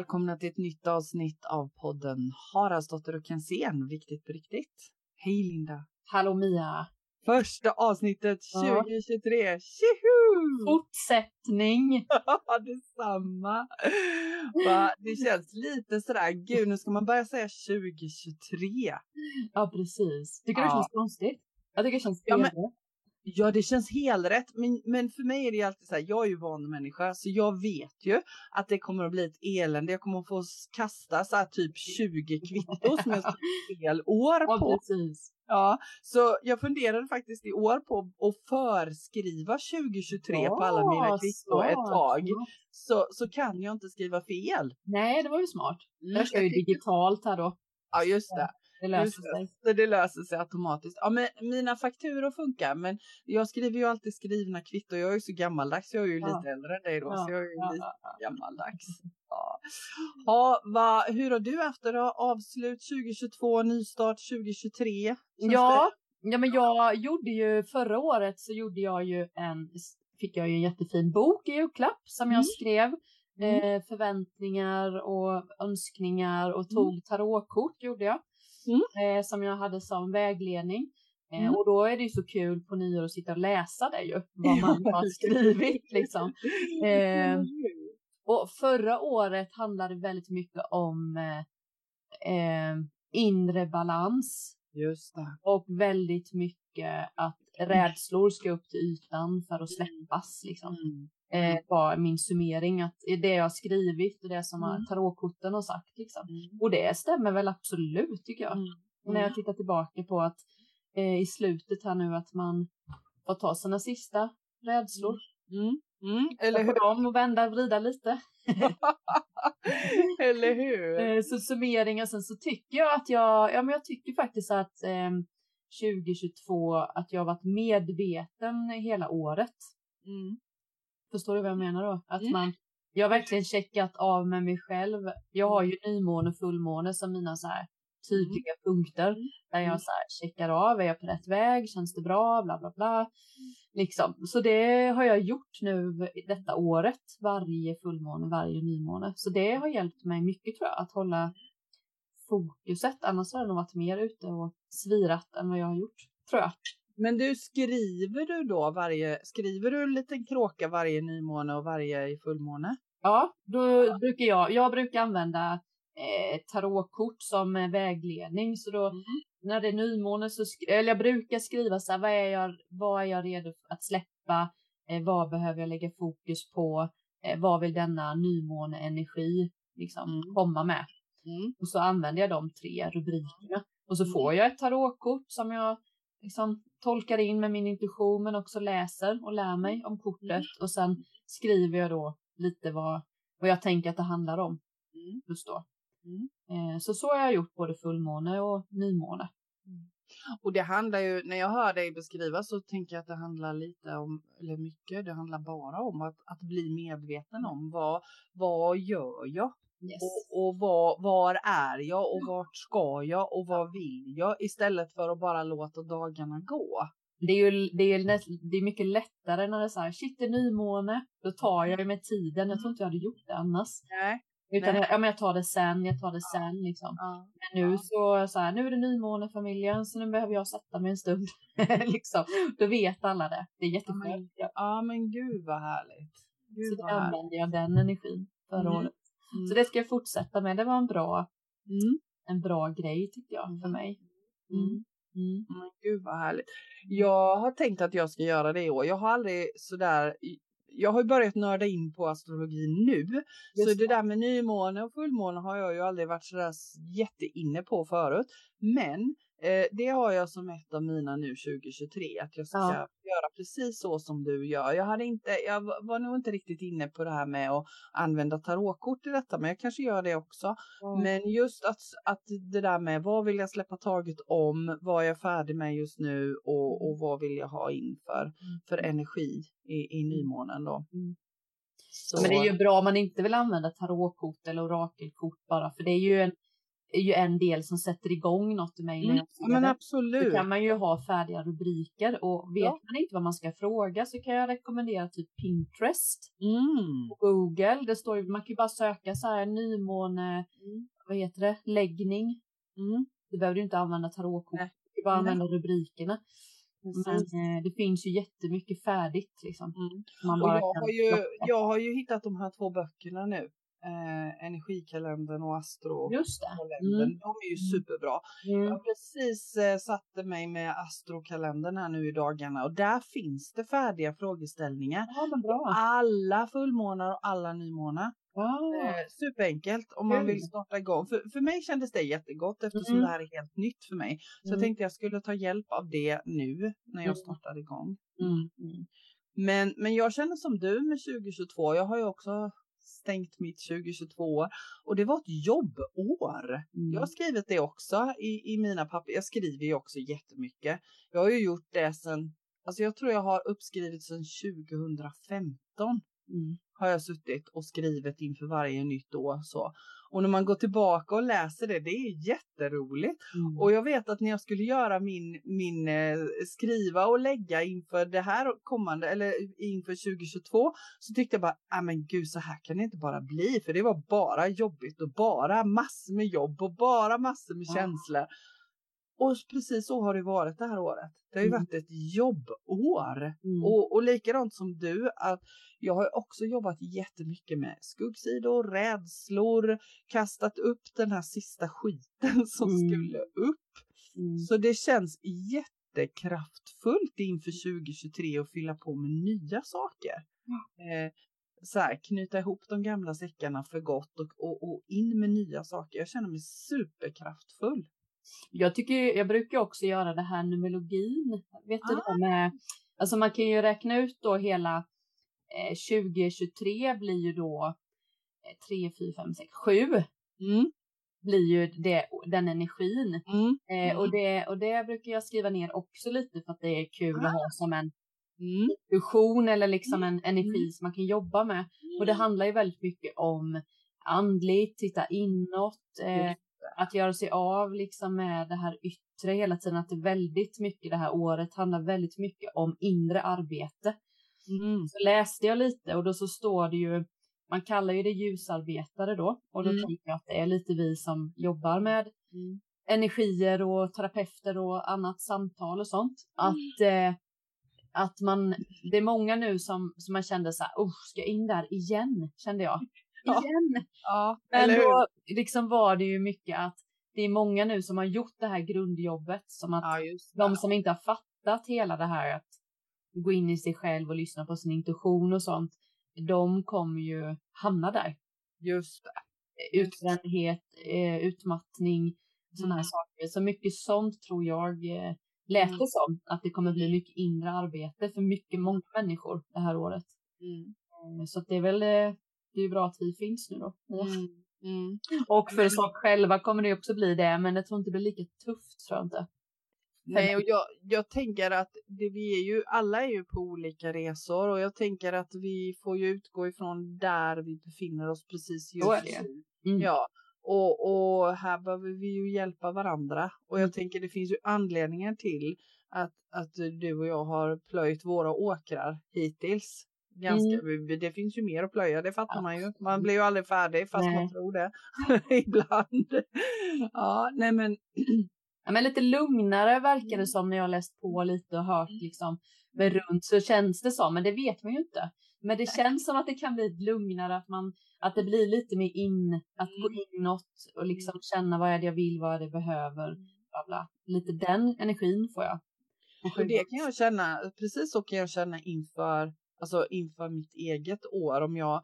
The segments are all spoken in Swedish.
välkomna till ett nytt avsnitt av podden Haraldsdotter och Kensén, viktigt på riktigt. Hej Linda! Hallå Mia! Första avsnittet Ja. 2023, tjoho! Fortsättning! Detsamma! Va? Det känns lite sådär, gud nu ska man börja säga 2023. Ja precis. Tycker du Ja. det känns konstigt? Jag tycker det känns Ja, men- fel. Ja, det känns helt rätt, men, men för mig är det alltid så här, jag är ju van människa, så jag vet ju att det kommer att bli ett elände. Jag kommer att få kasta så här typ 20 kvitton som jag ska fel år Ja på. precis. Ja, så jag funderade faktiskt i år på att förskriva 2023 på alla mina Ja, kvitton ett tag. Så, så kan jag inte skriva fel. Nej, det var ju smart. Mm, Jag kör ju digitalt här då. Ja, just det. Det löser det. sig. Så det löser sig automatiskt. Ja, men mina fakturor funkar, men jag skriver ju alltid skrivna kvitton. Jag är ju så gammaldags. Jag är ju Ja. lite äldre än dig då, Ja, så jag är ju ja, lite gammaldags. Ja. Ja, va, hur har du efter då? Avslut 2022, nystart 2023? Känns Ja, ja, men jag gjorde ju förra året så gjorde jag ju en, fick jag ju en jättefin bok i julklapp som Mm. jag skrev. Mm. Eh, förväntningar och önskningar och tog tarotkort gjorde jag. Mm. Eh, som jag hade som vägledning. Eh, Mm. Och då är det ju så kul på nyår att sitta och läsa det ju. Vad man har skrivit liksom. Eh, och förra året handlade väldigt mycket om eh, eh, inre balans och väldigt mycket att rädslor ska upp till ytan för att släppas. Liksom. Mm. Eh, var min summering, att det jag har skrivit och det som Mm. tarotkorten har sagt. Liksom. Mm. Och det stämmer väl absolut tycker jag. Mm. När jag tittar tillbaka på att eh, i slutet här nu att man får ta sina sista rädslor. Mm. Mm. Eller Eller hur? dem och vända och vrida lite. Eller hur? Eh, så summeringen sen så tycker jag att jag, ja men jag tycker faktiskt att eh, 2022 att jag har varit medveten hela året. Mm. Förstår du vad jag menar då? Att Mm. man, jag har verkligen checkat av med mig själv. Jag har ju nymåne och fullmåne som mina så här tydliga punkter. Där Mm. jag så här checkar av, är jag på rätt väg, känns det bra, bla bla bla. Liksom. Så det har jag gjort nu detta året, varje fullmåne, varje nymåne. Så det har hjälpt mig mycket tror jag, att hålla fokuset. Annars har jag nog varit mer ute och svirat än vad jag har gjort, tror jag. Men du, skriver du då varje, skriver du en liten kråka varje nymåne och varje i fullmåne? Ja, då brukar jag, jag brukar använda eh, tarotkort som eh, vägledning. Så då Mm. när det är nymåne så, eller jag brukar skriva så här, vad är jag, vad är jag redo att släppa? Eh, vad behöver jag lägga fokus på? Eh, vad vill denna nymåne-energi liksom Mm. komma med? Mm. Och så använder jag de tre rubrikerna. Och så får jag ett tarotkort som jag liksom tolkar in med min intuition men också läser och lär mig om kortet. Och sen skriver jag då lite vad, vad jag tänker att det handlar om Mm. just då. Mm. Eh, så så har jag gjort både fullmåne och nymåne. Och det handlar ju, när jag hör dig beskriva så tänker jag att det handlar lite om, eller mycket, det handlar bara om att, att bli medveten om vad, vad gör jag? Yes. Och, och var, var är jag och vart ska jag och vad vill jag? Istället för att bara låta dagarna gå. Det är ju det är, lä- det är mycket lättare när det är så här, shit det är nymåne, då tar jag ju med tiden. Jag tror inte jag hade gjort det annars. Nej. Utan Nej. jag, ja, men jag tar det sen, jag tar det sen liksom. Ja. Men nu Ja. så, så här, nu är det nymånefamiljen så nu behöver jag sätta mig en stund. liksom. Då vet alla det. Det är jätteskönt. Ja, ja men gud vad härligt. Gud så vad använder jag den energin förra Mm. året. Mm. Så det ska jag fortsätta med. Det var en bra, Mm. en bra grej tyckte jag för Mm. mig. Mm. Mm. Mm. Men gud vad härligt. Jag har tänkt att jag ska göra det i år. Jag har aldrig sådär. Jag har börjat nörda in på astrologi nu. så Just det där med nymåne och fullmåne har jag ju aldrig varit sådär jätteinne på förut. Men eh, det har jag som ett av mina nu 2023. Att jag ska Ja. göra precis så som du gör. Jag, hade inte, jag var nog inte riktigt inne på det här med att använda tarotkort i detta. Men jag kanske gör det också. Mm. Men just att, att det där med vad vill jag släppa taget om, vad är jag färdig med just nu och, och vad vill jag ha in för, för energi i, i nymånen då. Mm. Men det är ju bra om man inte vill använda tarotkort eller orakelkort bara, för det är ju en är ju en del som sätter igång något i mig Mm. men absolut. Då kan man ju ha färdiga rubriker och vet Ja. man inte vad man ska fråga så kan jag rekommendera typ Pinterest Mm. och Google. Det står ju, man kan ju bara söka så här nymåne, Mm. vad heter det, läggning. Mm. Du behöver ju inte använda tarotkort, du kan bara använda rubrikerna. Men Precis. eh, det finns ju jättemycket färdigt liksom. Mm. Man bara jag har, ju, plocka. jag har ju hittat de här två böckerna nu. Eh, Energikalendern och Astro. Just det. kalendern. Mm. De är ju superbra. Jag Mm. har precis eh, satte mig med astrokalendern här nu i dagarna och där finns det färdiga frågeställningar. Ja. Alla fullmånar och alla nymånar. Ja. Eh, superenkelt om man vill starta igång. För, för mig kändes det jättegott eftersom Mm. det här är helt nytt för mig. Så jag Mm. tänkte jag skulle ta hjälp av det nu när jag Mm. startar igång. Mm. Mm. Men, men jag känner som du med 2022. Jag har ju också stängt mitt 2022 och det var ett jobbår. Mm. Jag har skrivit det också i, i mina papper. Jag skriver ju också jättemycket. Jag har ju gjort det sen, alltså jag tror jag har uppskrivit sedan 2015 Mm. Har jag suttit och skrivit inför varje nytt år så. Och när man går tillbaka och läser det, det är jätteroligt. Mm. Och jag vet att när jag skulle göra min, min eh, skriva och lägga inför det här kommande, eller inför 2022, så tyckte jag bara, ah men gud så här kan det inte bara bli, för det var bara jobbigt och bara massor med jobb och bara massor med Ja. känslor. Och precis så har det varit det här året. Det har ju Mm. varit ett jobbår. Mm. Och, och likadant som du, att jag har också jobbat jättemycket med skuggsidor, rädslor, kastat upp den här sista skiten som Mm. skulle upp. Mm. Så det känns jättekraftfullt inför 2023 att fylla på med nya saker. Eh, så här, knyta ihop de gamla säckarna för gott och, och, och in med nya saker. Jag känner mig superkraftfull. Jag, tycker, jag brukar också göra det här numerologin. Vet du Ah. det med, alltså man kan ju räkna ut då hela eh, 2023 blir ju då eh, 3, 4, 5, 6, 7 Mm, blir ju det, den energin. mm, Eh, och, det, och det brukar jag skriva ner också lite för att det är kul att ha som en mm, eller liksom en energi Mm. som man kan jobba med. Och det handlar ju väldigt mycket om andligt, titta inåt, eh, att göra sig av liksom med det här yttre hela tiden. Att det är väldigt mycket det här året handlar väldigt mycket om inre arbete. mm, Så läste jag lite och då så står det ju, man kallar ju det ljusarbetare då. Och då Mm. tänker jag att det är lite vi som jobbar med mm. energier och terapeuter och annat samtal och sånt. Mm. Att, eh, att man, det är många nu som, som man kände så här, ska jag in där igen, kände jag. Igen. Ja, Men då liksom var det ju mycket att det är många nu som har gjort det här grundjobbet som att Ja, de som inte har fattat hela det här att gå in i sig själv och lyssna på sin intuition och sånt, de kommer ju hamna där. Just det. Utbrändhet, eh, utmattning, sådana här Mm. saker. Så mycket sånt tror jag eh, lät Mm. det som att det kommer bli mycket inre arbete för mycket, många människor det här året. Mm. Eh, Så det är väl det är bra att vi finns nu då. Mm. Mm. Och för oss själva kommer det också bli det, men jag tror inte det blir lika tufft tror jag inte. Nej, och jag, jag tänker att det, vi är ju, alla är ju på olika resor och jag tänker att vi får ju utgå ifrån där vi befinner oss precis just nu. Mm. Ja, och, och här behöver vi ju hjälpa varandra och Mm. jag tänker det finns ju anledningar till att, att du och jag har plöjt våra åkrar hittills. Ganska, Mm. det finns ju mer att plöja, det fattar man ju. Man blir ju aldrig färdig fast man Nej. tror det ibland. Ja, nej men Ja, men lite lugnare verkar Mm. det som när jag läst på lite och hört liksom med runt så känns det som, men det vet man ju inte. Men det känns som att det kan bli lugnare, att man att det blir lite mer in, att gå Mm. inåt och liksom känna vad är det jag vill, vad är det jag behöver, bla bla. Lite den energin får jag. Och det kan jag känna, precis så kan jag känna inför, alltså inför mitt eget år. Om jag,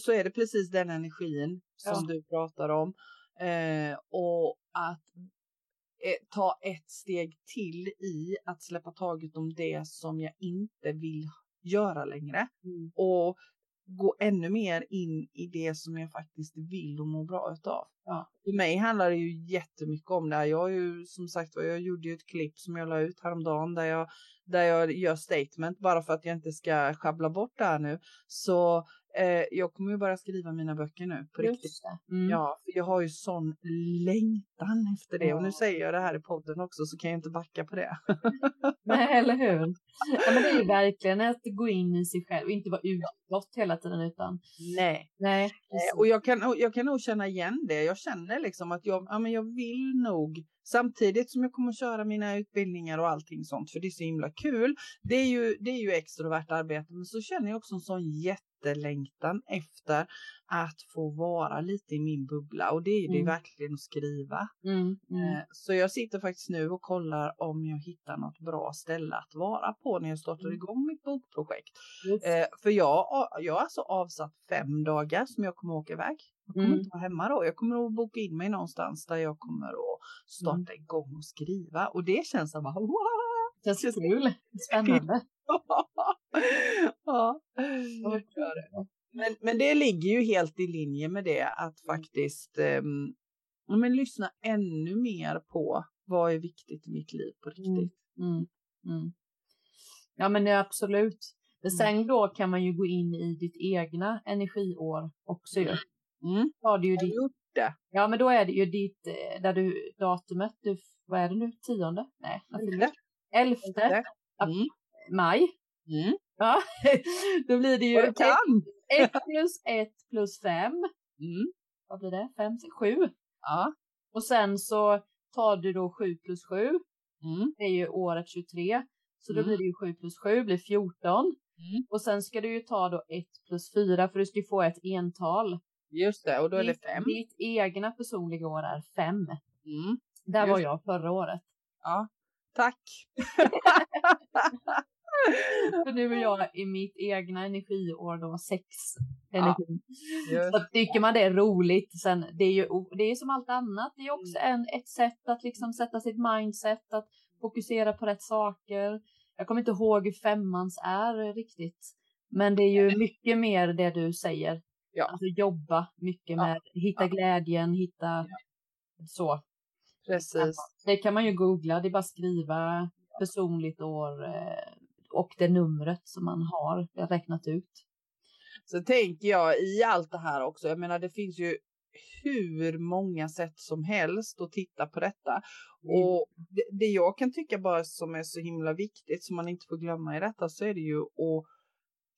så är det precis den energin som du pratar om. Eh, och att eh, ta ett steg till i att släppa taget om det som jag inte vill göra längre. Mm. Och gå ännu mer in i det som jag faktiskt vill och må bra utav. Ja. För mig handlar det ju jättemycket om det här. Jag har ju som sagt var, jag gjorde ju ett klipp som jag la ut häromdagen där jag, där jag gör statement bara för att jag inte ska schabbla bort det här nu. Så Eh, jag kommer ju bara skriva mina böcker nu på riktigt. Just det. Mm. Ja, för jag har ju sån längtan efter det. Och nu Ja. säger jag det här i podden också så kan jag inte backa på det. Nej, eller hur? Ja, men det är ju verkligen att gå in i sig själv och inte vara utåt hela tiden utan Nej. nej. Eh. Och jag kan, jag kan nog känna igen det. Jag känner liksom att jag, ja, men jag vill nog samtidigt som jag kommer köra mina utbildningar och allting sånt för det är så himla kul. Det är ju, det är ju extrovert arbete men så känner jag också en sån jättelängtan efter att få vara lite i min bubbla och det är det Mm. verkligen att skriva. Mm, mm. Eh, Så jag sitter faktiskt nu och kollar om jag hittar något bra ställe att vara på när jag startar Mm. igång mitt bokprojekt. Just. Eh, för jag, jag har alltså avsatt fem dagar som jag kommer åka iväg. Jag kommer Mm. inte vara hemma då. Jag kommer att boka in mig någonstans där jag kommer att starta Mm. igång och skriva. Och det känns som bara wow! Känns kul. Spännande. ja. Det det. Men, men det ligger ju helt i linje med det att mm. faktiskt um, men lyssna ännu mer på vad är viktigt i mitt liv på mm. riktigt. Mm, mm, ja, men absolut. Men mm. sen då kan man ju gå in i ditt egna energiår också. Ju. Mm. Har du ju ditt... gjort det. Ja, men då är det ju ditt eh, där du, datumet. Du, vad är det nu? Tionde? Nej, elfte. Mm. Maj. Mm. Ja, då blir det ju... Orkan! Ett plus ett plus fem, Mm. Vad blir det? 5, 7. Ja. Och sen så tar du då sju plus sju, Mm. Det är ju året 23. Så då mm. blir det ju sju plus 7 blir 14. Mm. Och sen ska du ju ta då ett plus fyra, för du ska ju få ett ental. Just det, och då är det fem. Ditt egna personliga år är 5. Mm. Där Just. var jag förra året. Ja, tack. För nu är jag i mitt egna energiår då 6 Ja. energi. Just. Så tycker man det är roligt, sen det är ju det är som allt annat. Det är också en, ett sätt att liksom sätta sitt mindset, att fokusera på rätt saker. Jag kommer inte ihåg hur femmans är riktigt. Men det är ju mycket mer det du säger. Ja. Alltså jobba mycket Ja. med, hitta Ja. glädjen, hitta så. Precis. Det kan man ju googla, det är bara skriva personligt år eh, och det numret som man har räknat ut. Så tänker jag i allt det här också. Jag menar, det finns ju hur många sätt som helst att titta på detta. Mm. Och det, det jag kan tycka bara som är så himla viktigt som man inte får glömma i detta så är det ju att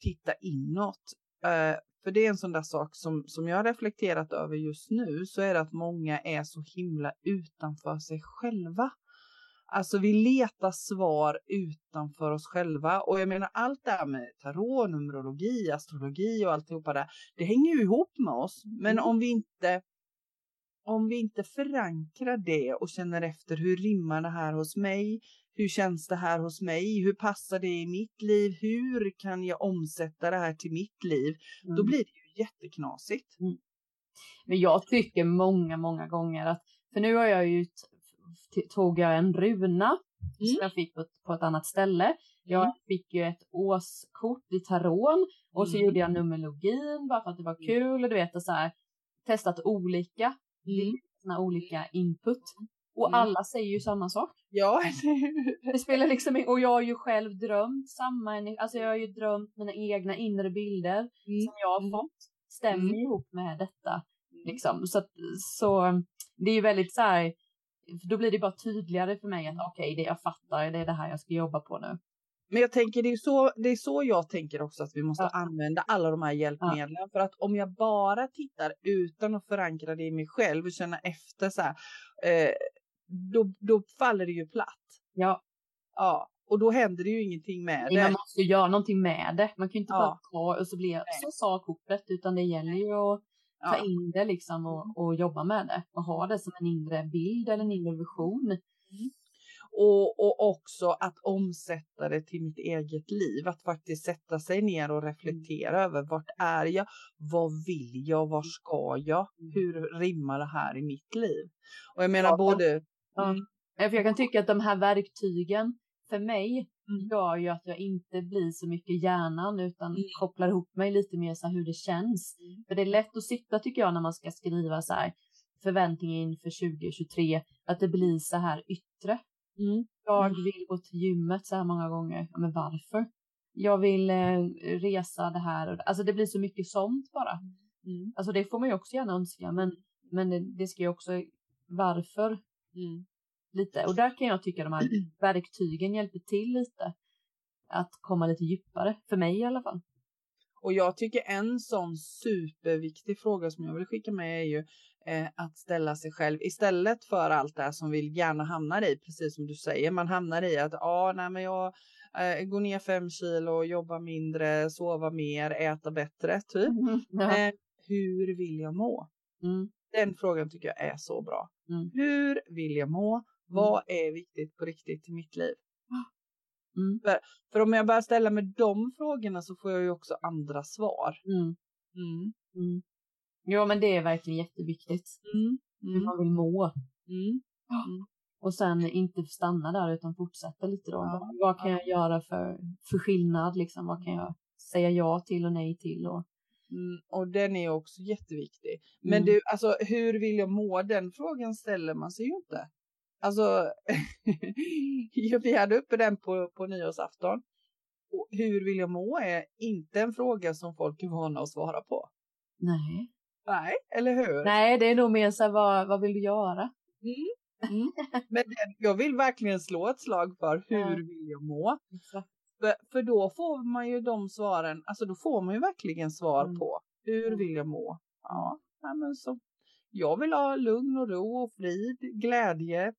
titta inåt. Eh, för det är en sån där sak som, som jag har reflekterat över just nu så är det att många är så himla utanför sig själva. Alltså vi letar svar utanför oss själva och jag menar allt det här med tarot, numerologi, astrologi och alltihopa det. Det hänger ju ihop med oss. Men Mm. om vi inte om vi inte förankrar det och känner efter hur rimmar det här hos mig? Hur känns det här hos mig? Hur passar det i mitt liv? Hur kan jag omsätta det här till mitt liv? Då Mm. blir det ju jätteknasigt. Men jag tycker många, många gånger att, för nu har jag ju, tog jag en runa som jag fick på, ett- på ett annat ställe. Jag Mm. fick ju ett årskort i taron och så Mm. gjorde jag numerologin bara för att det var kul och du vet och så här testat olika, Mm. olika input. Och Mm. alla säger ju samma sak. Ja, Det spelar liksom och jag har ju själv drömt samma, alltså jag har ju drömt mina egna inre bilder som jag har Mm. fått stämmer Mm. ihop med detta. Liksom. Så, så det är ju väldigt så här, då blir det bara tydligare för mig att okej, det jag fattar, det är det här jag ska jobba på nu. Men jag tänker det är så, det är så jag tänker också att vi måste Ja. använda alla de här hjälpmedlen. För att om jag bara tittar utan att förankra det i mig själv och känna efter så här, eh, då, då faller det ju platt. Ja, Ja, och då händer det ju ingenting med man det. måste ju göra någonting med det. Man kan ju inte Ja. bara ta och så blir Nej. så sa kortet, utan det gäller ju att ta Ja. in det liksom och, och jobba med det och ha det som en inre bild eller en inre vision. Och, och också att omsätta det till mitt eget liv. Att faktiskt sätta sig ner och reflektera över vart är jag? Vad vill jag? Var ska jag? Hur rimmar det här i mitt liv? Och jag menar Ja. både... Mm, Ja, För jag kan tycka att de här verktygen för mig Mm. gör ju att jag inte blir så mycket hjärnan utan Mm. kopplar ihop mig lite mer så hur det känns. Mm. För det är lätt att sitta tycker jag när man ska skriva så här förväntningar inför 2023 att det blir så här yttre. mm, Jag Mm. vill gå till gymmet så här många gånger. Ja, men varför? jag vill eh, resa det här. Alltså det blir så mycket sånt bara. Mm. Alltså det får man ju också gärna önska, men, men det, det ska ju också varför Mm. Lite. Och där kan jag tycka de här verktygen hjälper till lite. Att komma lite djupare, för mig i alla fall. Och jag tycker en sån superviktig fråga som jag vill skicka med är ju eh, att ställa sig själv istället för allt det här som vi gärna hamnar i, precis som du säger. Man hamnar i att ah, nej, men jag eh, går ner fem kilo, jobbar mindre, sova mer, äta bättre, typ. Ja. Eh, hur vill jag må? Mm. Den frågan tycker jag är så bra. Mm. Hur vill jag må? Vad är viktigt på riktigt i mitt liv? Mm. För om jag börjar ställa mig de frågorna så får jag ju också andra svar. Mm. Mm. Mm. Ja, men det är verkligen jätteviktigt. Mm. Hur Mm. man vill må. Mm. Och sen inte stanna där utan fortsätta lite då. Ja. Vad, kan jag göra för, för skillnad liksom? Vad kan jag säga ja till och nej till? Och, Mm, och den är också jätteviktig. Men Mm. du, alltså hur vill jag må? Den frågan ställer man sig ju inte. Alltså, vi hade uppe den på, på nyårsafton. Och hur vill jag må är inte en fråga som folk är vana att svara på. nej. Nej, eller hur? Nej, det är nog mer så här, vad, vad vill du göra? Mm. Mm. Men den, jag vill verkligen slå ett slag för hur Ja. vill jag må? Exakt. För, för då får man ju de svaren, alltså då får man ju verkligen svar Mm. på hur Mm. vill jag må? Ja, men så. Jag vill ha lugn och ro och frid, glädje,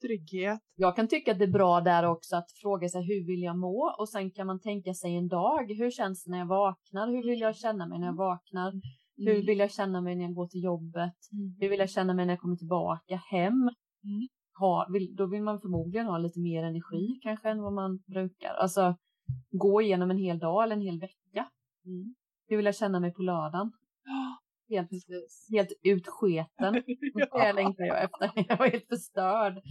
trygghet. Jag kan tycka att det är bra där också att fråga sig hur vill jag må? Och sen kan man tänka sig en dag. Hur känns det när jag vaknar? Hur vill jag känna mig när jag vaknar? Hur vill jag känna mig när jag går till jobbet? Hur vill jag känna mig när jag kommer tillbaka hem? Mm. Ha, vill, då vill man förmodligen ha lite mer energi kanske än vad man brukar. Alltså gå igenom en hel dag eller en hel vecka. Mm. Hur vill jag känna mig på lördagen? Helt, helt utsketen. Det längtar jag efter. Jag var helt förstörd.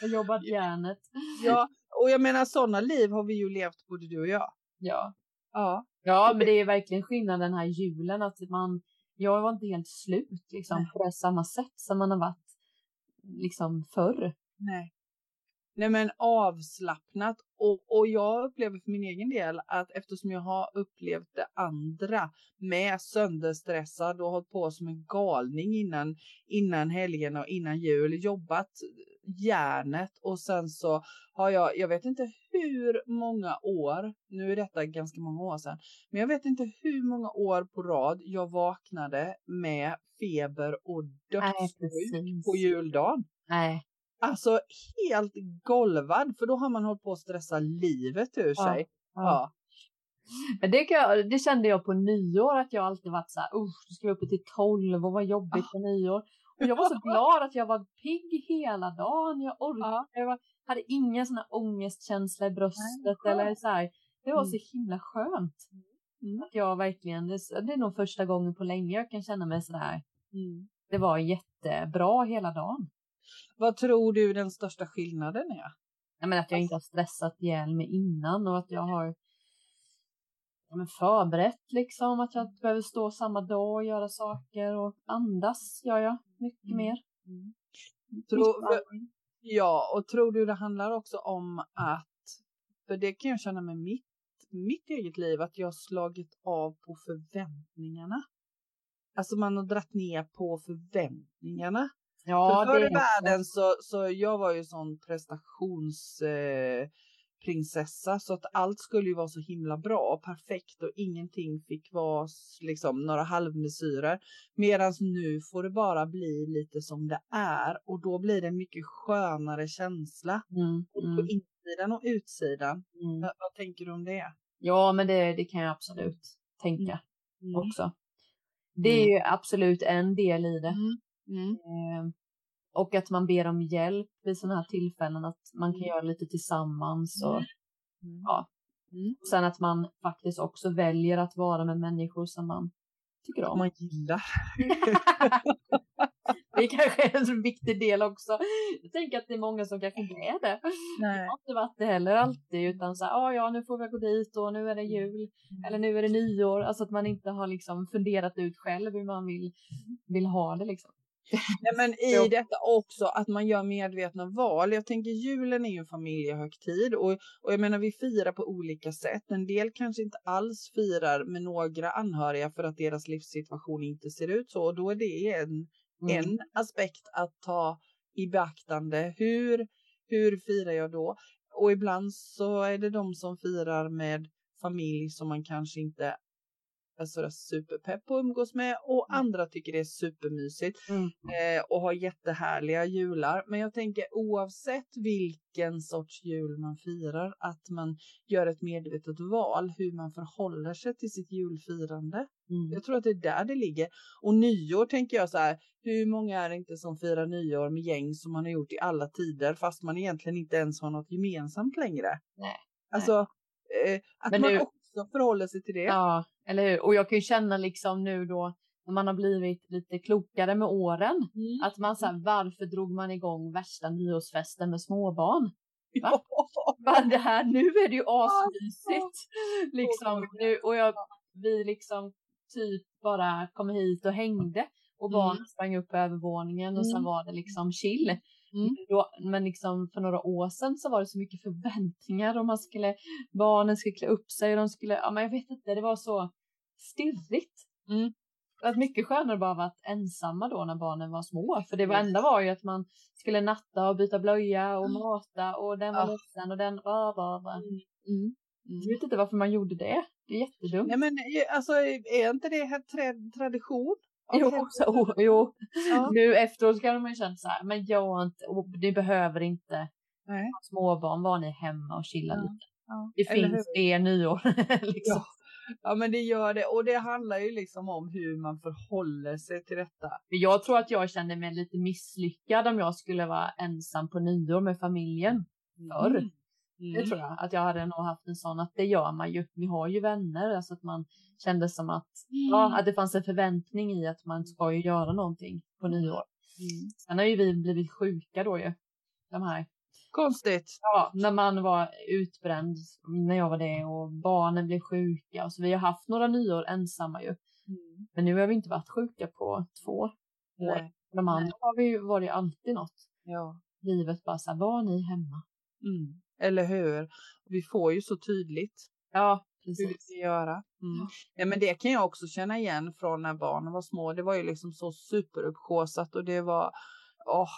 Jag har jobbat järnet. Ja, och jag menar sådana liv har vi ju levt både du och jag. Ja. Ja. Ja, men det är verkligen skillnad den här julen att man, jag var inte helt slut liksom på det samma sätt som man har varit liksom förr. Nej. Nej men avslappnat och, och jag upplever för min egen del att eftersom jag har upplevt det andra med sönderstressad och hållit på som en galning innan, innan helgen och innan jul, jobbat järnet och sen så har jag, jag vet inte hur många år, nu är detta ganska många år sedan, men jag vet inte hur många år på rad jag vaknade med feber och dödssjuk på juldagen. Nej. Alltså helt golvad, för då har man hållit på att stressa livet ur Ja, sig. ja. Ja. Men det, jag, det kände jag på nyår att jag alltid varit så här, usch, nu ska vi uppe till 12 och vad jobbigt på nyår. Och jag var så glad att jag var pigg hela dagen. Jag orkade. Ja. Jag var, hade ingen sån här ångestkänsla i bröstet Nej, eller så här. Det var Mm. så himla skönt. Mm. Att jag verkligen, det, det är nog första gången på länge jag kan känna mig så här. Mm. Det var jättebra hela dagen. Vad tror du den största skillnaden är? Jag menar att jag inte har stressat ihjäl mig innan och att jag har ja, men förberett liksom att jag inte behöver stå samma dag och göra saker och andas gör jag mycket Mm. mer. Tror, ja, och tror du det handlar också om att, för det kan jag känna med mitt, mitt eget liv, att jag har slagit av på förväntningarna. Alltså man har dratt ner på förväntningarna. Ja, För förr i världen så, så jag var ju sån prestations eh, så att allt skulle ju vara så himla bra och perfekt och ingenting fick vara liksom några halvmesyrer. Medan nu får det bara bli lite som det är och då blir det en mycket skönare känsla. Mm, Både mm, På insidan och utsidan. mm. Vad, vad tänker du om det? Ja, men det, det kan jag absolut tänka Mm. också. Det är ju absolut en del i det. Mm. Mm. Eh, och att man ber om hjälp vid sådana här tillfällen, att man kan Mm. göra lite tillsammans. Och, Mm. Ja. Mm. och sen att man faktiskt också väljer att vara med människor som man tycker Om man gillar. det är kanske är en viktig del också. Jag tänker att det är många som kanske inte är det. Nej. Jag har inte varit det heller alltid, utan så här, ah, ja, nu får vi gå dit och nu är det jul eller nu är det nyår. Alltså att man inte har liksom funderat ut själv hur man vill, vill ha det liksom. Nej, men i detta också att man gör medvetna val. Jag tänker julen är ju en familjehögtid och, och jag menar vi firar på olika sätt. En del kanske inte alls firar med några anhöriga för att deras livssituation inte ser ut så och då är det en, Mm. en aspekt att ta i beaktande. Hur, hur firar jag då? Och ibland så är det de som firar med familj som man kanske inte är sådär superpepp på att umgås med och Mm. andra tycker det är supermysigt Mm. eh, och har jättehärliga jular. Men jag tänker oavsett vilken sorts jul man firar att man gör ett medvetet val hur man förhåller sig till sitt julfirande. Mm. Jag tror att det är där det ligger. Och nyår tänker jag så här, hur många är det inte som firar nyår med gäng som man har gjort i alla tider fast man egentligen inte ens har något gemensamt längre. Nej, Alltså eh, att Men man nu- också förhåller sig till det. Ja, eller hur? Och jag kan ju känna liksom nu då när man har blivit lite klokare med åren. Mm. Att man säger varför drog man igång värsta nyårsfesten med småbarn? Ja. Bara det här, nu är det ju asmysigt. Liksom, nu, och jag, vi liksom typ bara kom hit och hängde. Och barnen Mm. sprang upp övervåningen och sen Mm. var det liksom chill. Mm. Då, men liksom för några år sedan så var det så mycket förväntningar och man skulle, barnen skulle klä upp sig och de skulle, ja men jag vet inte, det var så stirrigt. Mm. Att mycket skönare bara vara ensamma då när barnen var små. För det enda var ju att man skulle natta och byta blöja och mata och den var Ja. ledsen och den var bara. bara. Mm. Mm. Jag vet inte varför man gjorde det. Det är jättedumt. Nej men alltså är inte det här tra- tradition? Jo, Okej. så, oh, jo. Ja. nu efteråt kan man ju känna så här, men jag inte, och ni behöver inte Nej. småbarn, var ni hemma och chilla Ja. lite. Ja. Det Eller finns hur? det nyår. liksom. Ja. men det gör det och det handlar ju liksom om hur man förhåller sig till detta. Men Jag tror att jag kände mig lite misslyckad om jag skulle vara ensam på nyår med familjen. Förr. Mm. Det tror jag. Att jag hade nog haft en sån att det gör man ju. Vi har ju vänner. Alltså att man kände som att, ja, att det fanns en förväntning i att man ska ju göra någonting på nyår. Mm. Sen har ju vi blivit sjuka då ju. De här. Konstigt. Ja, när man var utbränd när jag var det och barnen blev sjuka. Och så vi har haft några nyår ensamma ju. Mm. Men nu har vi inte varit sjuka på två år. Nej. De andra har vi ju varit alltid något. Ja. Livet bara så här, var ni hemma? Mm. Eller hur? Vi får ju så tydligt Ja, hur vi precis. ska göra. Mm. Ja. Men det kan jag också känna igen från när barnen var små. Det var ju liksom så superuppsjåsat och det var åh,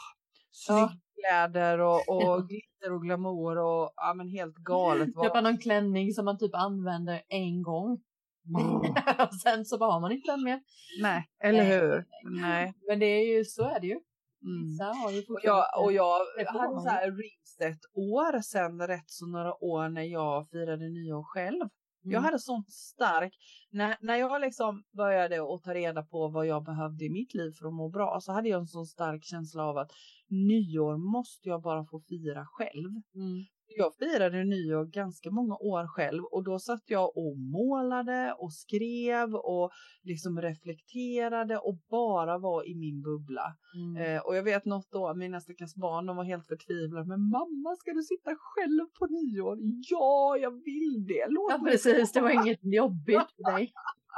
Kläder och, och glitter och glamour och ja, men helt galet. var Köpa någon klänning som man typ använder en gång. och sen så bara har man inte den mer. Nej, eller hur? Nej. Men det är ju, så är det ju. Mm. Och jag, och jag hade så här reset-år sen rätt så några år när jag firade nyår själv. Jag Mm. hade sånt stark, när, när jag liksom började att ta reda på vad jag behövde i mitt liv för att må bra så hade jag en sån stark känsla av att nyår måste jag bara få fira själv. Mm. Jag firade nyår ganska många år själv och då satt jag och målade och skrev och liksom reflekterade och bara var i min bubbla. Mm. Eh, och jag vet något då, mina stackars barn, de var helt förtvivlade. Men mamma, ska du sitta själv på nyår? Ja, jag vill det. Låt Ja, precis. Det var komma." inget jobbigt för dig.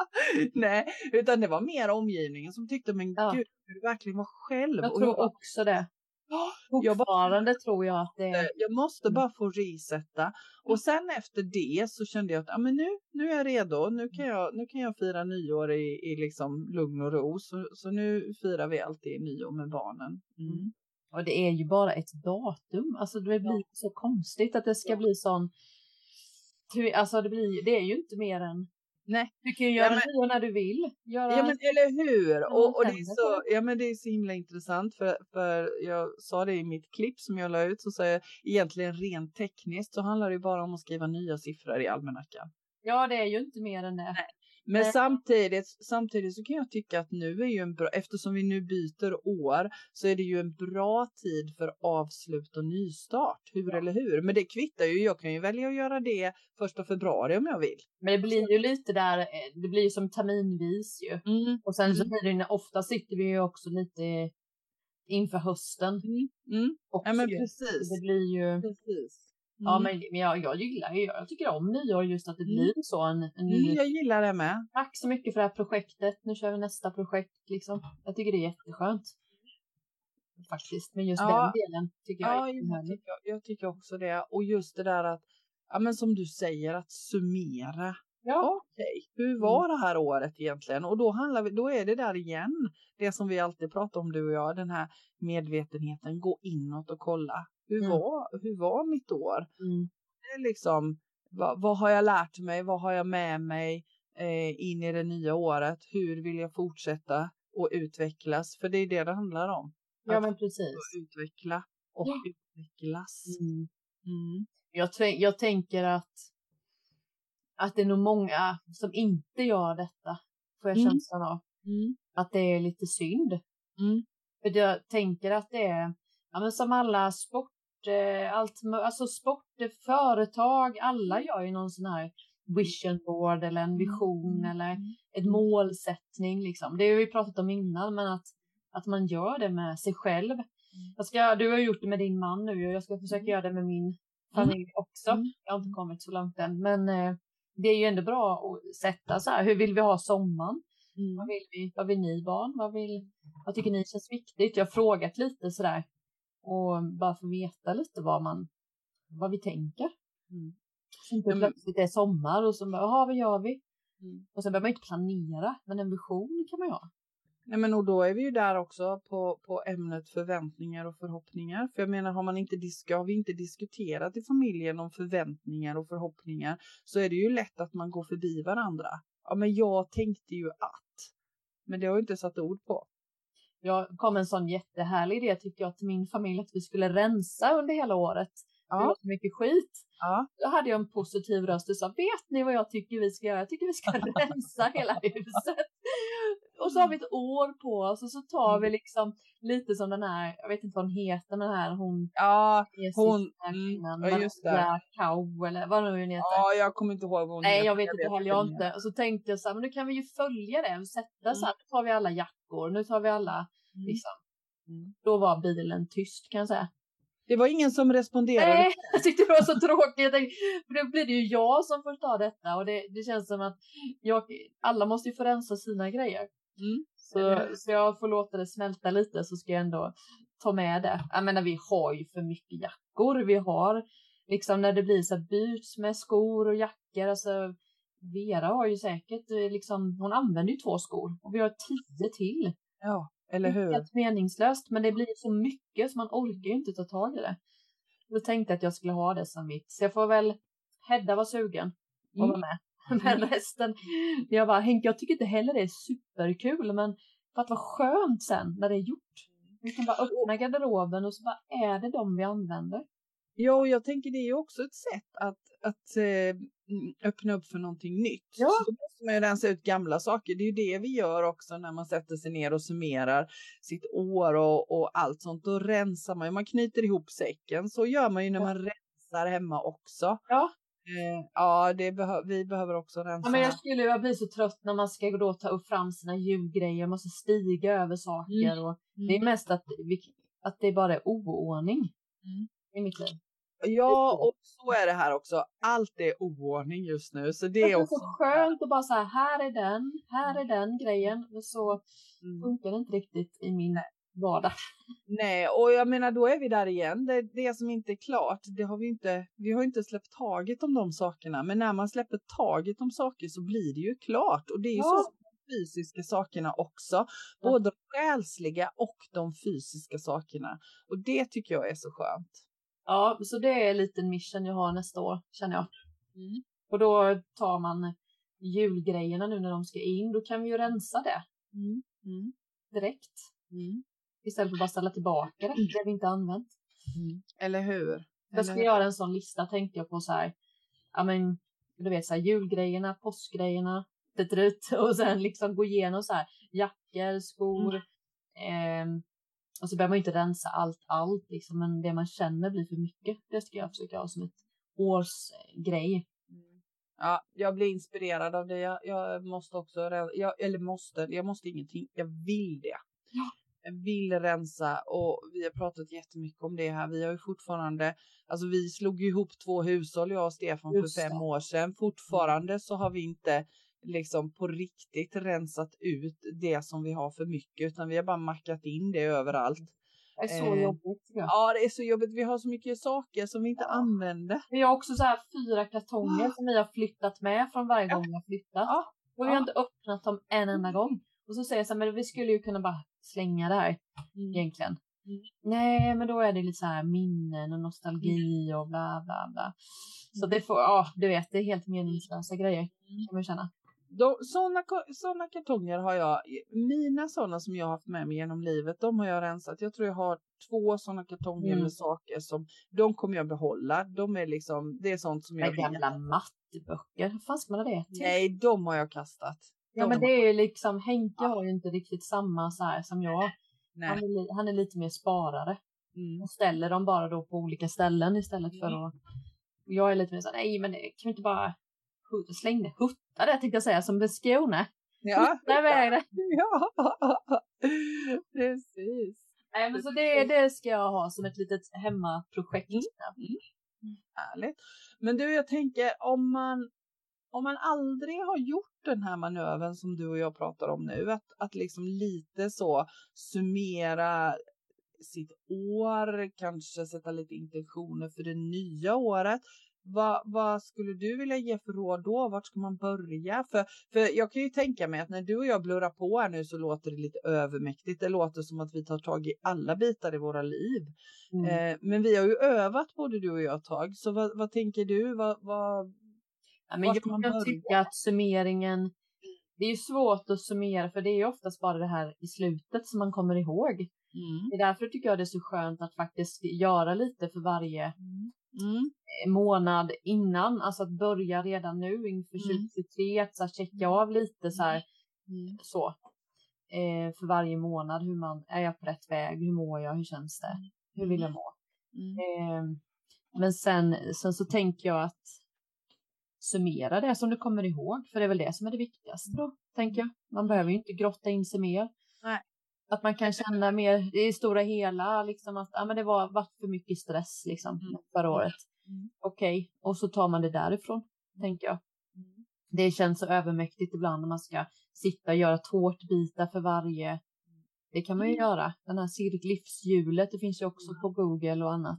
Nej, utan det var mer omgivningen som tyckte, men Ja. gud, du verkligen vara själv? Jag Och tror bara, också det. "Ja, jag bara- Fortfarande tror jag att det jag måste Mm. bara få resetta. Och sen efter det så kände jag att ja, men nu, nu är jag redo. Nu kan jag, nu kan jag fira nyår i, i liksom lugn och ro. Så, så nu firar vi alltid nyår med barnen. Mm. Och det är ju bara ett datum. Alltså det blir så konstigt att det ska Ja. bli sån... Alltså det, blir, det är ju inte mer än... Nej. Du kan ju Ja, göra men- nyår när du vill. Göra... Ja men eller hur! Och, och det, är så, ja, men det är så himla intressant för, för jag sa det i mitt klipp som jag la ut så sa jag egentligen rent tekniskt så handlar det bara om att skriva nya siffror i almanackan. ja, det är ju inte mer än det. Men Nej. samtidigt, samtidigt så kan jag tycka att nu är ju en bra, eftersom vi nu byter år så är det ju en bra tid för avslut och nystart. Hur eller hur? Men det kvittar ju, jag kan ju välja att göra det första februari om jag vill. Men det blir ju lite där, eh, det blir ju som terminvis ju. Och sen så Mm. blir det, ofta sitter vi ju också lite inför hösten. Mm. Också Ja men precis. Det blir ju, precis. Ja Mm. men, men jag, jag gillar ju, jag tycker om nyår just att det Mm. blir så en, en ny Mm, jag gillar det med. Tack så mycket för det här projektet. Nu kör vi nästa projekt liksom. Jag tycker det är jätteskönt. faktiskt. Men just Ja. den delen tycker jag Ja, är jag tycker, jag tycker också det. Och just det där att, ja men som du säger, att summera. Ja. Okej, hur var det här året egentligen? Och då, handlar vi, då är det där igen, det som vi alltid pratar om du och jag, den här medvetenheten, gå inåt och kolla. Hur, Mm. var, hur var mitt år? Mm. Det är liksom, vad, vad har jag lärt mig? Vad har jag med mig eh, in i det nya året? Hur vill jag fortsätta och utvecklas? För det är det det handlar om. Ja, men precis. Utveckla och Ja. utvecklas. Mm. Mm. Jag, jag tänker att, att det är nog många som inte gör detta, får jag Mm. känslan av. Mm. Att det är lite synd. Mm. För jag tänker att det är, ja men som alla sport, allt, mö- alltså sport, eh, företag, alla gör ju någon sån här vision board eller en vision eller ett målsättning liksom. Det har vi pratat om innan, men att, att man gör det med sig själv. Jag ska, du har gjort det med din man nu och jag ska försöka göra det med min familj också. Mm. Jag har inte kommit så långt än, men eh, det är ju ändå bra att sätta så här, hur vill vi ha sommaren? Mm. Vad vill vi? Vad vill ni barn? Vad, vill, vad tycker ni känns viktigt? Jag har frågat lite sådär och bara få veta lite vad man, vad vi tänker. Mm. Så inte men- plötsligt det är sommar och så bara, jaha, vad gör vi? Mm. Och sen behöver man inte planera, men en vision kan man ju ha. Nej, men och då är vi ju där också på, på ämnet förväntningar och förhoppningar. För jag menar, har, man inte, har vi inte diskuterat i familjen om förväntningar och förhoppningar så är det ju lätt att man går förbi varandra. Ja, men jag tänkte ju att. Men det har jag inte satt ord på. Jag kom en sån jättehärlig idé tycker jag till min familj att vi skulle rensa under hela året. Det var Ja, så mycket skit. ja. Då hade jag en positiv röst och sa, vet ni vad jag tycker vi ska göra? Jag tycker vi ska rensa hela huset. Och så har vi ett år på oss och så tar vi liksom lite som den här, jag vet inte vad hon heter, men den här hon, ja hon. Mm, kvinnan, ja, just det. Kau eller vad nu hon heter. Ja, jag kommer inte ihåg vad hon Nej, heter, jag vet inte heller, jag inte. Och så tänkte jag så här, men nu kan vi ju följa det och sätta så här, nu tar vi alla jackor, nu tar vi alla, Mm. liksom. Mm. Då var bilen tyst kan jag säga. Det var ingen som responderade. Nej, jag tyckte det var så tråkigt. Tänkte, för då blir det ju jag som får ta detta och det, det känns som att jag, alla måste ju få rensa sina grejer. Mm. Så, jag får låta det smälta lite så ska jag ändå ta med det. Jag menar, vi har ju för mycket jackor. Vi har liksom när det blir så byts med skor och jackor. Alltså, Vera har ju säkert eh, liksom, hon använder ju två skor och vi har tio till. Ja, eller hur? Helt meningslöst, men det blir så mycket så man orkar ju inte ta tag i det. Då tänkte jag att jag skulle ha det som mitt, så jag får väl Hedda var sugen Mm. vara med. Men resten, jag bara Henke, jag tycker inte heller det är superkul, men för att vara skönt sen när det är gjort. Vi kan bara öppna garderoben och så bara är det de vi använder. Ja, och jag tänker det är också ett sätt att, att eh, mm, öppna upp för någonting nytt. Ja. Så då måste man ju rensa ut gamla saker. Det är ju det vi gör också när man sätter sig ner och summerar sitt år och, och allt sånt. Då rensar man ju, man knyter ihop säcken. Så gör man ju när Ja. man rensar hemma också. Ja. Eh, ja, det behö- vi behöver också rensa. Ja, men jag skulle jag blir så trött när man ska då ta upp fram sina julgrejer, man måste stiga över saker och det är mest att, vi, att det bara är oordning Mm. i mitt liv. Ja, och så är det här också. Allt är oordning just nu, så det Det är är också. så skönt att bara säga här är den, här är den grejen. Men så Mm. funkar det inte riktigt i min vardag. Nej, och jag menar då är vi där igen. Det, det som inte är klart, det har vi inte. Vi har inte släppt taget om de sakerna, men när man släpper taget om saker så blir det ju klart och det är ju Ja. så fysiska sakerna också, både de själsliga och de fysiska sakerna. Och det tycker jag är så skönt. Ja, så det är en liten mission jag har nästa år känner jag. Mm. Och då tar man julgrejerna nu när de ska in, då kan vi ju rensa det Mm. Mm. direkt. Mm. Istället för att bara ställa tillbaka det, det vi inte använt. Mm. Eller hur? Jag ska göra en sån lista tänkte jag på så här. Ja men, du vet så här julgrejerna, påskgrejerna, och sen liksom gå igenom så här jackor, skor. ehm, och så behöver man inte rensa allt, allt liksom, men det man känner blir för mycket. Det ska jag försöka ha som ett årsgrej. Mm. Ja, jag blir inspirerad av det. Jag, jag måste också, jag, eller måste, jag måste ingenting. Jag vill det. Ja. Vill rensa och vi har pratat jättemycket om det här. Vi har ju fortfarande, alltså vi slog ihop två hushåll, jag och Stefan, Just för fem det. år sedan. Fortfarande så har vi inte liksom på riktigt rensat ut det som vi har för mycket, utan vi har bara mackat in det överallt. Det är så Eh, jobbigt. Ja, det är så jobbigt. Vi har så mycket saker som vi inte Ja. använder. Vi har också så här fyra kartonger som vi har flyttat med från varje gång vi har flyttat. Ja. Och vi har Ja. inte öppnat dem en enda gång. Och så säger jag så här, men vi skulle ju kunna bara slänga det här egentligen. Mm. Nej, men då är det lite så här minnen och nostalgi och bla bla bla. Så det får, ja, du vet, det är helt meningslösa grejer kan man känna. De, såna, kartonger har jag, mina sådana som jag har haft med mig genom livet, de har jag rensat. Jag tror jag har två sådana kartonger Mm. med saker som, de kommer jag behålla. De är liksom, det är sånt som jag gamla matteböcker, vad fan ska man ha det till? Nej, de har jag kastat. Ja men det är ju liksom, Henke har ju inte riktigt samma så här som jag. Han Nej. är, li- han är lite mer sparare. Mm. och ställer dem bara då på olika ställen istället för Mm. att... Jag är lite mer såhär, nej men kan vi inte bara släng det, hutta det tänkte jag säga som Skåne. Ja. Hutta iväg det. ja, precis. Nej men så det, det ska jag ha som ett litet hemmaprojekt. Härligt. Men du, jag tänker om man, om man aldrig har gjort den här manövern som du och jag pratar om nu, att, att liksom lite så summera sitt år, kanske sätta lite intentioner för det nya året. Vad, vad skulle du vilja ge för råd då? Vart ska man börja? För, för jag kan ju tänka mig att när du och jag blurrar på här nu så låter det lite övermäktigt. Det låter som att vi tar tag i alla bitar i våra liv. Mm. Eh, men vi har ju övat både du och jag ett tag. Så vad, vad tänker du? Vad, vad... Ja, men jag börja? tycka att summeringen, det är ju svårt att summera för det är ju oftast bara det här i slutet som man kommer ihåg. Mm. Det är därför tycker jag det är så skönt att faktiskt göra lite för varje Mm. månad innan, alltså att börja redan nu inför Mm. 2023, att så checka av lite så här, Mm. så. Eh, för varje månad, hur man, är jag på rätt väg, hur mår jag, hur känns det, hur vill jag må? Mm. Eh, men sen, sen så tänker jag att summera det som du kommer ihåg, för det är väl det som är det viktigaste då, tänker jag. Man behöver ju inte grotta in sig mer. Nej. Att man kan känna mer i stora hela, liksom att ah, men det var, var för mycket stress liksom Mm. förra året. Mm. Okej, och så tar man det därifrån, tänker jag. Mm. Det känns så övermäktigt ibland när man ska sitta och göra tårtbitar för varje. Det kan man ju Mm. göra. Den här cirk- livshjulet, det finns ju också på Google och annat.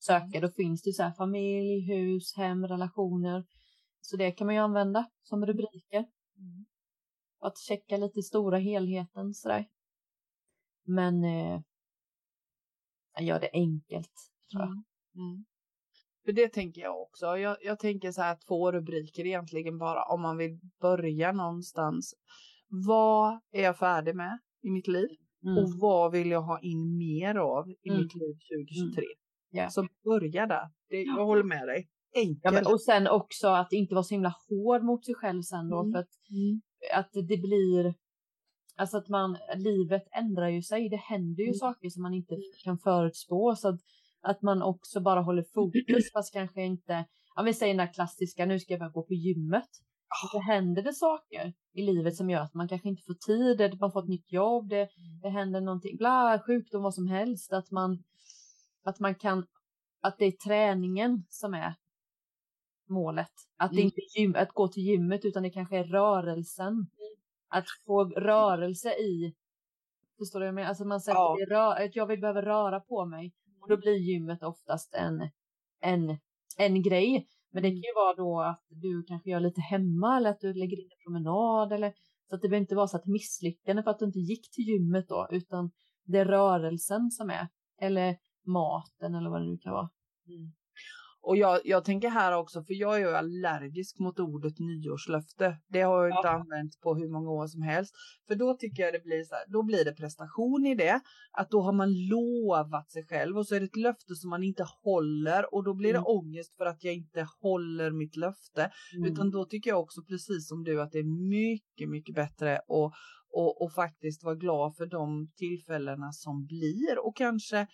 Söka, då finns det så här familj, hus, hem, relationer. Så det kan man ju använda som rubriker. Mm. Att checka lite i stora helheten sådär. Men eh, jag gör det enkelt, tror jag. Mm. Mm. För det tänker jag också. Jag, jag tänker så här två rubriker egentligen bara om man vill börja någonstans. Vad är jag färdig med i mitt liv? Mm. Och vad vill jag ha in mer av i Mm. mitt liv 2023? Ja. Så börja där. Det, jag håller med dig. Enkelt. Ja, men, och sen också att inte vara så himla hård mot sig själv sen då. Mm. För att, Mm. att det blir, alltså att man, livet ändrar ju sig. Det händer ju Mm. saker som man inte kan förutspå. Så att, att man också bara håller fokus fast kanske inte, ja vi säger den där klassiska, nu ska jag börja gå på gymmet. Så händer det saker i livet som gör att man kanske inte får tid, man får ett nytt jobb, det, det händer någonting, bla, sjukdom, vad som helst. Att man, att man kan, att det är träningen som är målet. Att det Mm. inte är gym, att gå till gymmet utan det kanske är rörelsen. Att få rörelse i, förstår du vad jag menar? Alltså man sätter Ja. det i rö- att jag vill behöva röra på mig. Och då blir gymmet oftast en, en, en grej. Men det kan ju vara då att du kanske gör lite hemma eller att du lägger in en promenad eller så att det behöver inte vara så att misslyckande för att du inte gick till gymmet då utan det är rörelsen som är eller maten eller vad det nu kan vara. Och jag, jag tänker här också, för jag är ju allergisk mot ordet nyårslöfte. Det har jag inte Ja. använt på hur många år som helst. För då tycker jag det blir så här, då blir det prestation i det. Att då har man lovat sig själv och så är det ett löfte som man inte håller och då blir det Mm. ångest för att jag inte håller mitt löfte. Utan då tycker jag också precis som du att det är mycket, mycket bättre att och, och faktiskt vara glad för de tillfällena som blir och kanske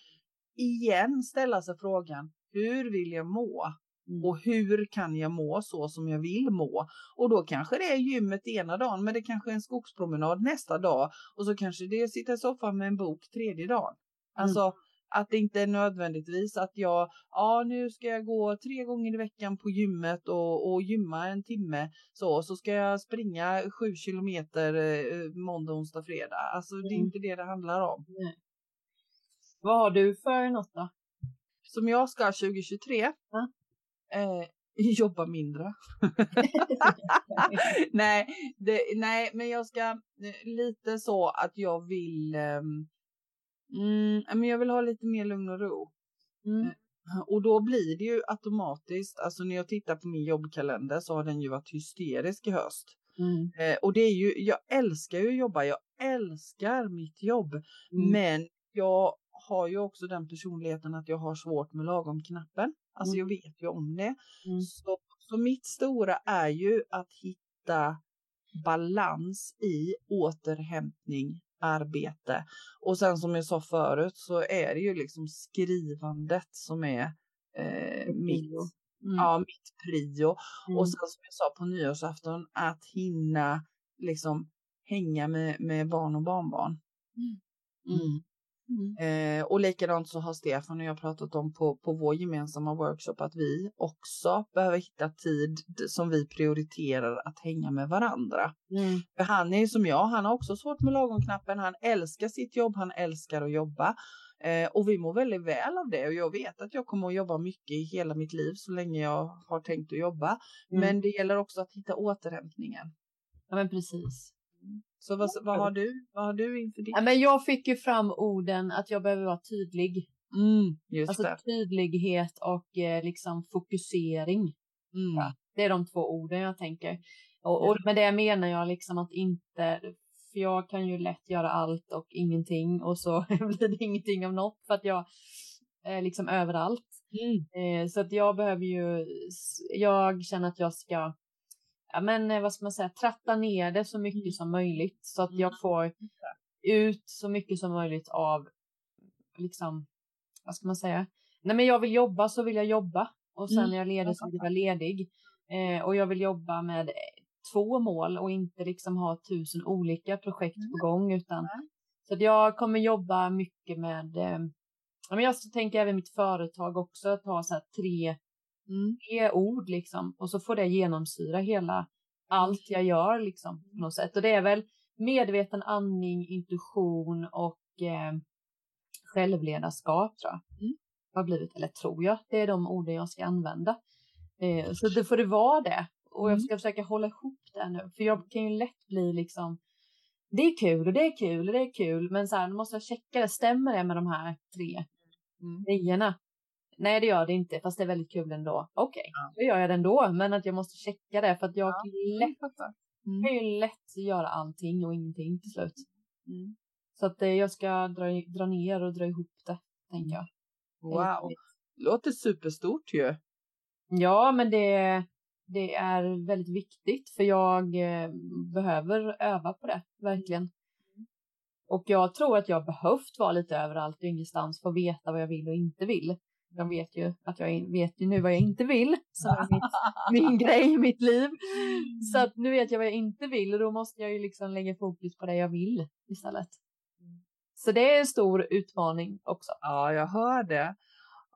igen ställa sig frågan hur vill jag må? Mm. Och hur kan jag må så som jag vill må? Och då kanske det är gymmet ena dagen, men det kanske är en skogspromenad nästa dag. Och så kanske det är att sitta i soffan med en bok tredje dagen. Alltså att det inte är nödvändigtvis att jag, ja nu ska jag gå tre gånger i veckan på gymmet och, och gymma en timme. Så, så ska jag springa sju kilometer eh, måndag, onsdag, fredag. Alltså det är Mm. inte det det handlar om. Vad har du för något då? Som jag ska 2023? Ja. Eh, jobba mindre. nej, det, nej, men jag ska eh, lite så att jag vill. Um, mm, men jag vill ha lite mer lugn och ro. Mm. Eh, och då blir det ju automatiskt, alltså när jag tittar på min jobbkalender så har den ju varit hysterisk i höst. Mm. Eh, och det är ju, jag älskar ju att jobba, jag älskar mitt jobb. Mm. Men jag har ju också den personligheten att jag har svårt med lagom-knappen. Alltså Mm. jag vet ju om det. Mm. Så, så mitt stora är ju att hitta balans i återhämtning, arbete. Och sen som jag sa förut så är det ju liksom skrivandet som är eh, mitt. Mm. ja, mitt prio. Mm. Och sen som jag sa på nyårsafton att hinna liksom hänga med, med barn och barnbarn. Mm. Mm. Eh, och likadant så har Stefan och jag pratat om på, på vår gemensamma workshop att vi också behöver hitta tid som vi prioriterar att hänga med varandra. Mm. För han är som jag, han har också svårt med lagomknappen, han älskar sitt jobb, han älskar att jobba. Eh, och vi mår väldigt väl av det och jag vet att jag kommer att jobba mycket i hela mitt liv så länge jag har tänkt att jobba. Mm. Men det gäller också att hitta återhämtningen. Ja men precis. Så vad, vad har du? Vad har du inför ditt? Ja, men jag fick ju fram orden att jag behöver vara tydlig. Mm, Alltså det. tydlighet och eh, liksom fokusering. Mm. Det är de två orden jag tänker. Och, och med det menar jag liksom att inte, för jag kan ju lätt göra allt och ingenting och så blir det ingenting av något för att jag är liksom överallt. Mm. Eh, så att jag behöver ju, jag känner att jag ska, ja men eh, vad ska man säga, tratta ner det så mycket Mm. som möjligt så att Mm. jag får ut så mycket som möjligt av, liksom, vad ska man säga, nej men jag vill jobba så vill jag jobba och sen Mm. när jag är ledig så vill jag vara ledig. Eh, och jag vill jobba med eh, två mål och inte liksom ha tusen olika projekt Mm. på gång utan så att jag kommer jobba mycket med eh, jag tänker även mitt företag också att ha så här tre, Mm. tre ord liksom och så får det genomsyra hela allt jag gör liksom på något sätt och det är väl medveten andning, intuition och eh, självledarskap tror jag. Mm. Har blivit, eller tror jag, det är de orden jag ska använda. Eh, så det får det vara det. Och Mm. jag ska försöka hålla ihop det nu, för jag kan ju lätt bli liksom det är kul och det är kul och det är kul, men så här, nu måste jag checka det. Stämmer det med de här tre Mm. grejerna? Nej, det gör det inte, fast det är väldigt kul ändå. Okej, Ja. då gör jag det ändå, men att jag måste checka det för att jag Ja, kan ju lätt, fattar. kan ju lätt göra allting och ingenting till slut. Mm. Så att eh, jag ska dra, dra ner och dra ihop det, tänker jag. Wow, låter superstort ju. Ja, men det, det är väldigt viktigt för jag eh, behöver öva på det, verkligen. Och jag tror att jag behövt vara lite överallt och ingenstans för att veta vad jag vill och inte vill. Jag vet ju att jag vet ju nu vad jag inte vill, som är mitt, min grej i mitt liv. Så att nu vet jag vad jag inte vill och då måste jag ju liksom lägga fokus på det jag vill istället. Så det är en stor utmaning också. Ja, jag hör det.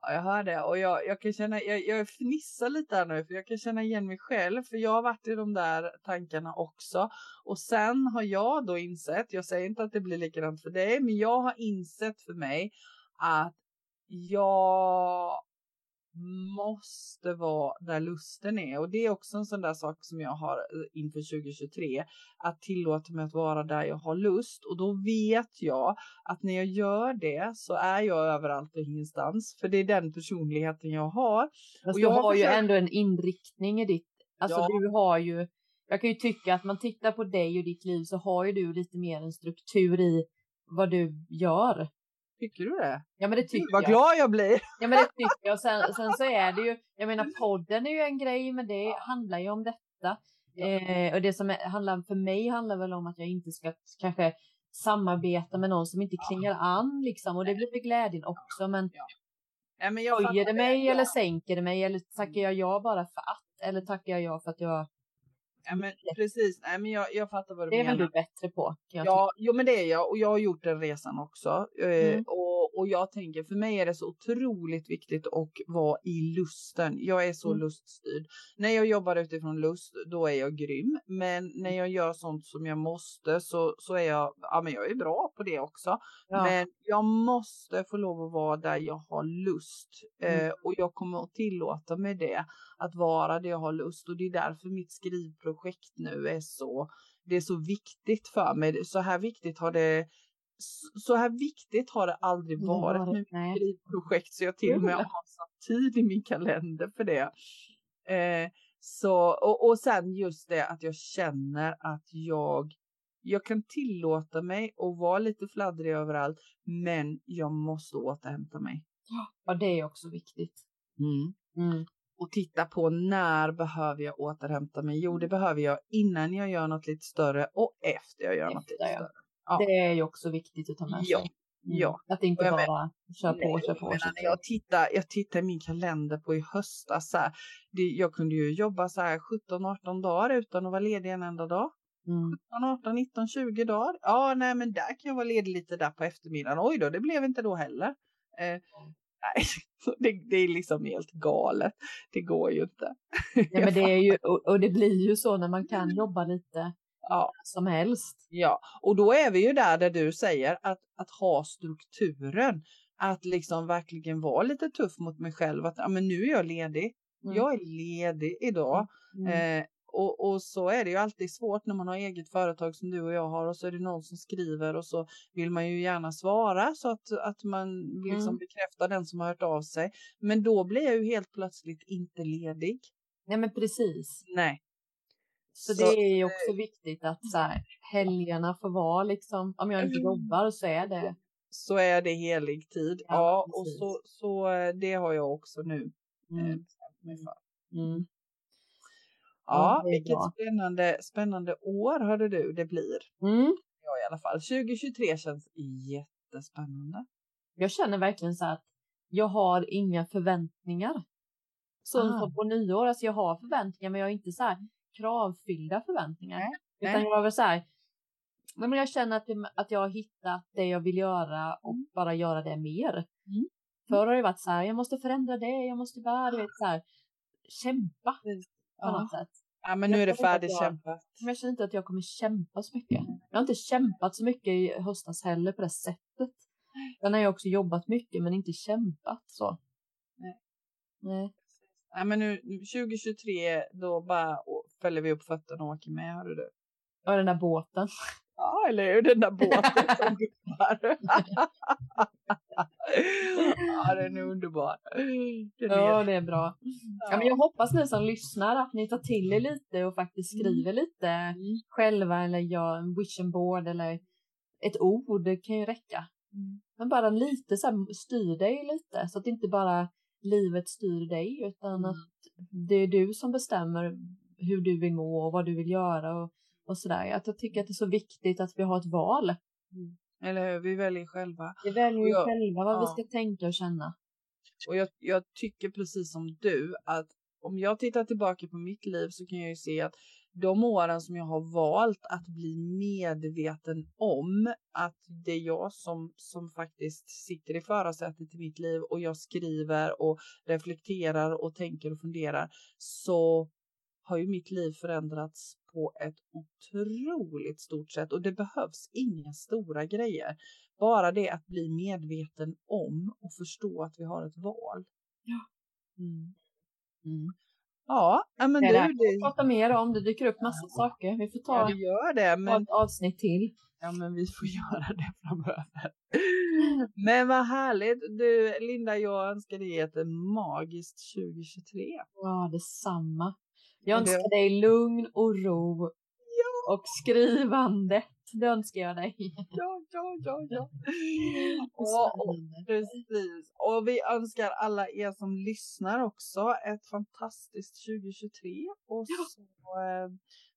Ja, jag hör det och jag, jag kan känna, jag, jag fnissar lite här nu för jag kan känna igen mig själv för jag har varit i de där tankarna också. Och sen har jag då insett, jag säger inte att det blir likadant för dig, men jag har insett för mig att jag måste vara där lusten är och det är också en sån där sak som jag har eh, inför 2023 att tillåta mig att vara där jag har lust och då vet jag att när jag gör det så är jag överallt och ingenstans för det är den personligheten jag har. Fast Och du jag har har ju försökt- ändå en inriktning i ditt, alltså Ja. du har ju, jag kan ju tycka att man tittar på dig och ditt liv så har ju du lite mer en struktur i vad du gör. Tycker du det? Ja men det tycker vad jag. glad jag blir! Ja men det tycker jag. Sen, sen så är det ju, jag menar podden är ju en grej men det handlar ju om detta. Eh, och det som är, handlar för mig handlar väl om att jag inte ska kanske samarbeta med någon som inte klingar an liksom och det blir för glädjen också men Ja, men jag höjer det mig ja. eller sänker det mig eller tackar jag ja bara för att eller tackar jag ja för att jag Ja, men precis. Nej, men jag, jag fattar vad du det är menar. väl du bättre på Ja, jo men det är jag och jag har gjort den resan också. Eh, Mm. och, och, jag tänker för mig är det så otroligt viktigt att vara i lusten. Jag är så Mm. luststyrd. När jag jobbar utifrån lust, då är jag grym. Men när jag gör sånt som jag måste så, så är jag, ja men jag är bra på det också. Ja. Men jag måste få lov att vara där jag har lust. Mm. Eh, och jag kommer att tillåta mig det. Att vara där jag har lust. Och det är därför mitt skrivprojekt nu är så, det är så viktigt för mig. Så här viktigt har det så här viktigt har det aldrig varit var med mitt skrivprojekt så jag till och med har satt tid i min kalender för det. Eh, så, och, och sen just det att jag känner att jag, jag kan tillåta mig att vara lite fladdrig överallt, men jag måste återhämta mig. Ja, det är också viktigt. Mm. Och titta på när behöver jag återhämta mig? Jo, det behöver jag innan jag gör något lite större och efter jag gör något lite Efter, ja. större. Ja. Det är ju också viktigt att ta med Ja, sig. Mm. ja. Att inte jag bara kör på, Nej, kör på, men kör när jag, tittar, jag tittar i min kalender på i höstas. Så här, det, jag kunde ju jobba så här 17-18 dagar utan att vara ledig en enda dag. Mm. 18, 19, 20 dagar. Ja, nej, men där kan jag vara ledig lite där på eftermiddagen. Oj då, det blev inte då heller. Eh, nej, så det, det är liksom helt galet. Det går ju inte. Ja, men det är ju, och, och det blir ju så när man kan jobba lite Ja, som helst. ja, och då är vi ju där där du säger att, att ha strukturen. Att liksom verkligen vara lite tuff mot mig själv. Att ja, men nu är jag ledig. Mm. Jag är ledig idag. Mm. Eh, och, och så är det ju alltid svårt när man har eget företag som du och jag har och så är det någon som skriver och så vill man ju gärna svara så att, att man liksom Mm. bekräftar den som har hört av sig. Men då blir jag ju helt plötsligt inte ledig. Nej men precis. Nej. Så, det är ju också viktigt att så här, helgerna får vara liksom, om jag inte Mm. jobbar så är det. så är det helig tid. Ja, Ja, och så, så eh, det har jag också nu eh, Mm. bestämt mig för. Mm. Ja, Ja, är vilket bra. spännande, spännande år hörde du det blir. Mm. Ja, i alla fall. 2023 känns jättespännande. Jag känner verkligen så att jag har inga förväntningar. Så Ah. på nyår, alltså jag har förväntningar men jag har inte så här kravfyllda förväntningar. Nej, Utan jag var väl så här, men jag känner att, att jag har hittat det jag vill göra och bara göra det mer. Mm. Förr har det varit så här, jag måste förändra det, jag måste bara, du vet så här, kämpa på något sätt. Ja, men nu Jag är det färdigkämpat. Men jag känner inte att jag kommer kämpa så mycket. Jag har inte kämpat så mycket i höstas heller på det sättet. Sen har jag också jobbat mycket men inte kämpat så. Nej. Nej. Ja, men nu 2023 då bara fäller vi upp fötterna och åker med, hörru du. Och den där båten. Ja, eller hur? Den där båten som guppar. ja, den är underbar. Den är Ja, det är bra. Ja, men jag hoppas ni som lyssnar att ni tar till er lite och faktiskt skriver lite Mm. själva eller gör en vision board eller ett ord, det kan ju räcka. Men bara lite så här, styr dig lite så att inte bara livet styr dig utan Mm. att det är du som bestämmer hur du vill må och vad du vill göra och, och sådär. Att jag tycker att det är så viktigt att vi har ett val. Eller hur? Vi väljer själva. Vi väljer Jag- själva vad vi ja. ska tänka och känna. Och jag, jag tycker precis som du att om jag tittar tillbaka på mitt liv så kan jag ju se att de åren som jag har valt att bli medveten om att det är jag som, som faktiskt sitter i förarsätet i mitt liv och jag skriver och reflekterar och tänker och funderar så har ju mitt liv förändrats på ett otroligt stort sätt och det behövs inga stora grejer. Bara det att bli medveten om och förstå att vi har ett val. Ja. Mm. Mm. Ja, ja, men du, det. Vi det, prata mer om det dyker upp massa saker. Vi får ja, ta det gör det, men, ett avsnitt till. ja, men vi får göra det framöver. Men vad härligt. Du, Linda, jag önskar dig ett magiskt 2023. Ja, detsamma. Jag Och det- önskar dig lugn och ro och skrivande. Det önskar jag dig. Ja, ja, ja, ja. Och precis. Och vi önskar alla er som lyssnar också ett fantastiskt 2023. Och så eh,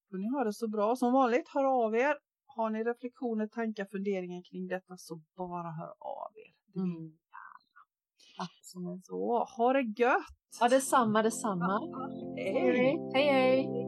får ni ha det så bra. Som vanligt, hör av er. Har ni reflektioner, tankar, funderingar kring detta så bara hör av er. Det vill Mm. Absolut. Så ha det gött! Ja, detsamma, detsamma. Hej! Hej, hej.